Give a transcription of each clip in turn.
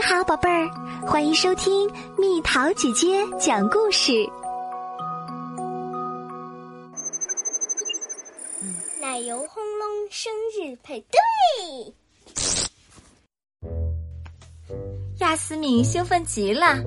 你好，宝贝儿，欢迎收听蜜桃姐姐讲故事。奶油轰隆生日派对，亚斯敏兴奋极了，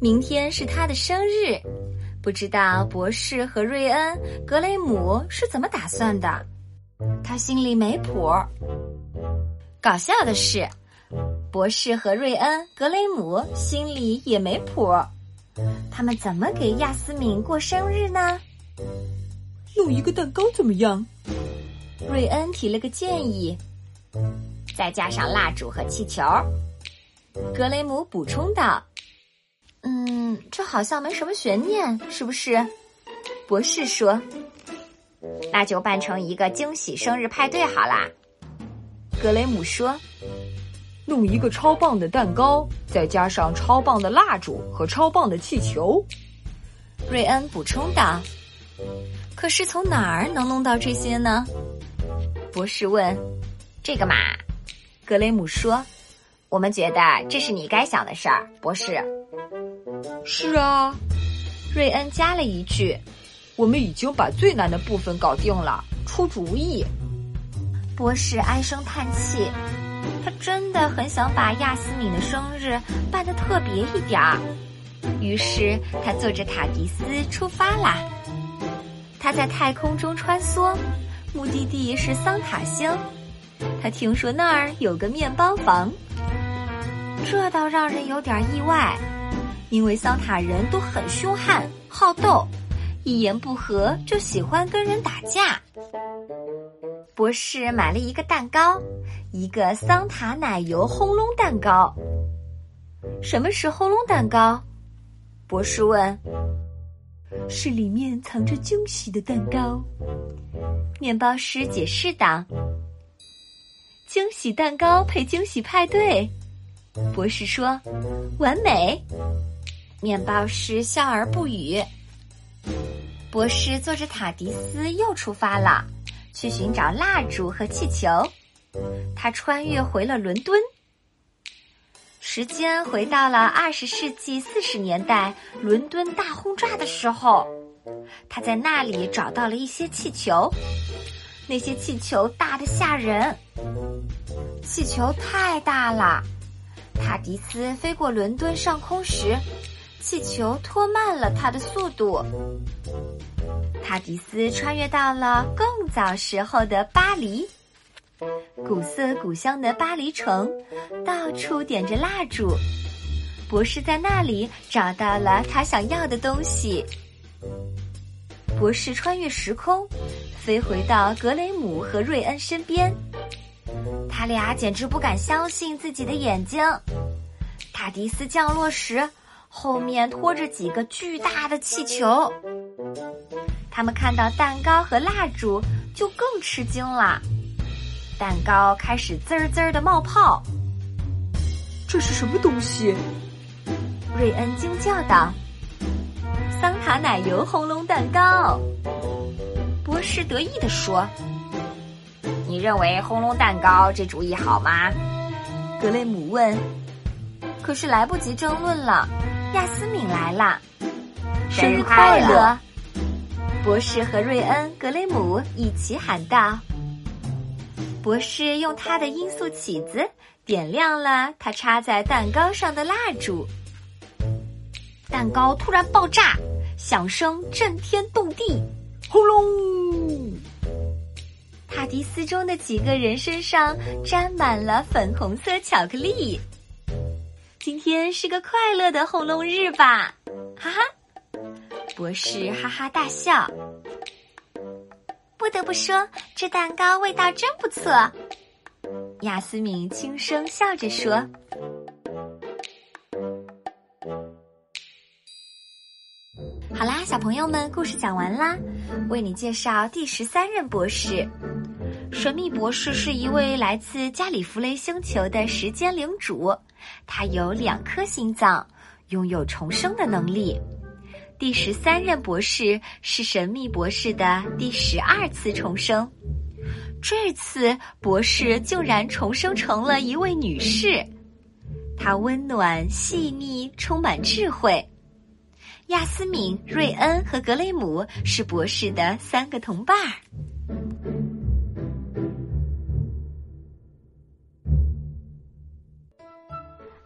明天是她的生日，不知道博士和瑞恩、格雷姆是怎么打算的，她心里没谱。搞笑的是。博士和瑞恩、格雷姆心里也没谱，他们怎么给亚斯敏过生日呢？弄一个蛋糕怎么样？瑞恩提了个建议，再加上蜡烛和气球。格雷姆补充道：“嗯，这好像没什么悬念，是不是？”博士说：“那就办成一个惊喜生日派对好啦。”格雷姆说。弄一个超棒的蛋糕，再加上超棒的蜡烛和超棒的气球。瑞恩补充道：“可是从哪儿能弄到这些呢？”博士问。“这个嘛。”格雷姆说，“我们觉得这是你该想的事儿，博士。”“是啊。”瑞恩加了一句，“我们已经把最难的部分搞定了，出主意。”博士唉声叹气。他真的很想把亚斯敏的生日办得特别一点儿，于是他坐着塔迪斯出发啦。他在太空中穿梭，目的地是桑塔星。他听说那儿有个面包房，这倒让人有点意外，因为桑塔人都很凶悍好斗，一言不合就喜欢跟人打架。博士买了一个蛋糕，一个桑塔奶油轰隆蛋糕。什么是轰隆蛋糕？博士问。是里面藏着惊喜的蛋糕。面包师解释道。惊喜蛋糕配惊喜派对，博士说，完美。面包师笑而不语。博士坐着塔迪斯又出发了。去寻找蜡烛和气球，他穿越回了伦敦。时间回到了二十世纪四十年代，伦敦大轰炸的时候，他在那里找到了一些气球。那些气球大的吓人，气球太大了。塔迪斯飞过伦敦上空时，气球拖慢了他的速度。塔迪斯穿越到了更早时候的巴黎，古色古香的巴黎城，到处点着蜡烛。博士在那里找到了他想要的东西。博士穿越时空，飞回到格雷姆和瑞恩身边，他俩简直不敢相信自己的眼睛。塔迪斯降落时，后面拖着几个巨大的气球。他们看到蛋糕和蜡烛，就更吃惊了。蛋糕开始滋儿滋儿的冒泡。这是什么东西？瑞恩惊叫道：“桑塔奶油红龙蛋糕！”博士得意地说：“你认为红龙蛋糕这主意好吗？”格雷姆问。可是来不及争论了，亚斯敏来了，生日快乐！博士和瑞恩、格雷姆一起喊道：“博士用他的音速起子点亮了他插在蛋糕上的蜡烛，蛋糕突然爆炸，响声震天动地，轰隆！塔迪斯中的几个人身上沾满了粉红色巧克力。天是个快乐的轰隆日吧？哈哈！”博士哈哈大笑。不得不说，这蛋糕味道真不错。亚斯敏轻声笑着说：“好啦，小朋友们，故事讲完啦。为你介绍第十三任博士。神秘博士是一位来自加里弗雷星球的时间领主，他有两颗心脏，拥有重生的能力。”第十三任博士是神秘博士的第十二次重生，这次博士竟然重生成了一位女士。她温暖、细腻，充满智慧。亚斯敏、瑞恩和格雷姆是博士的三个同伴儿。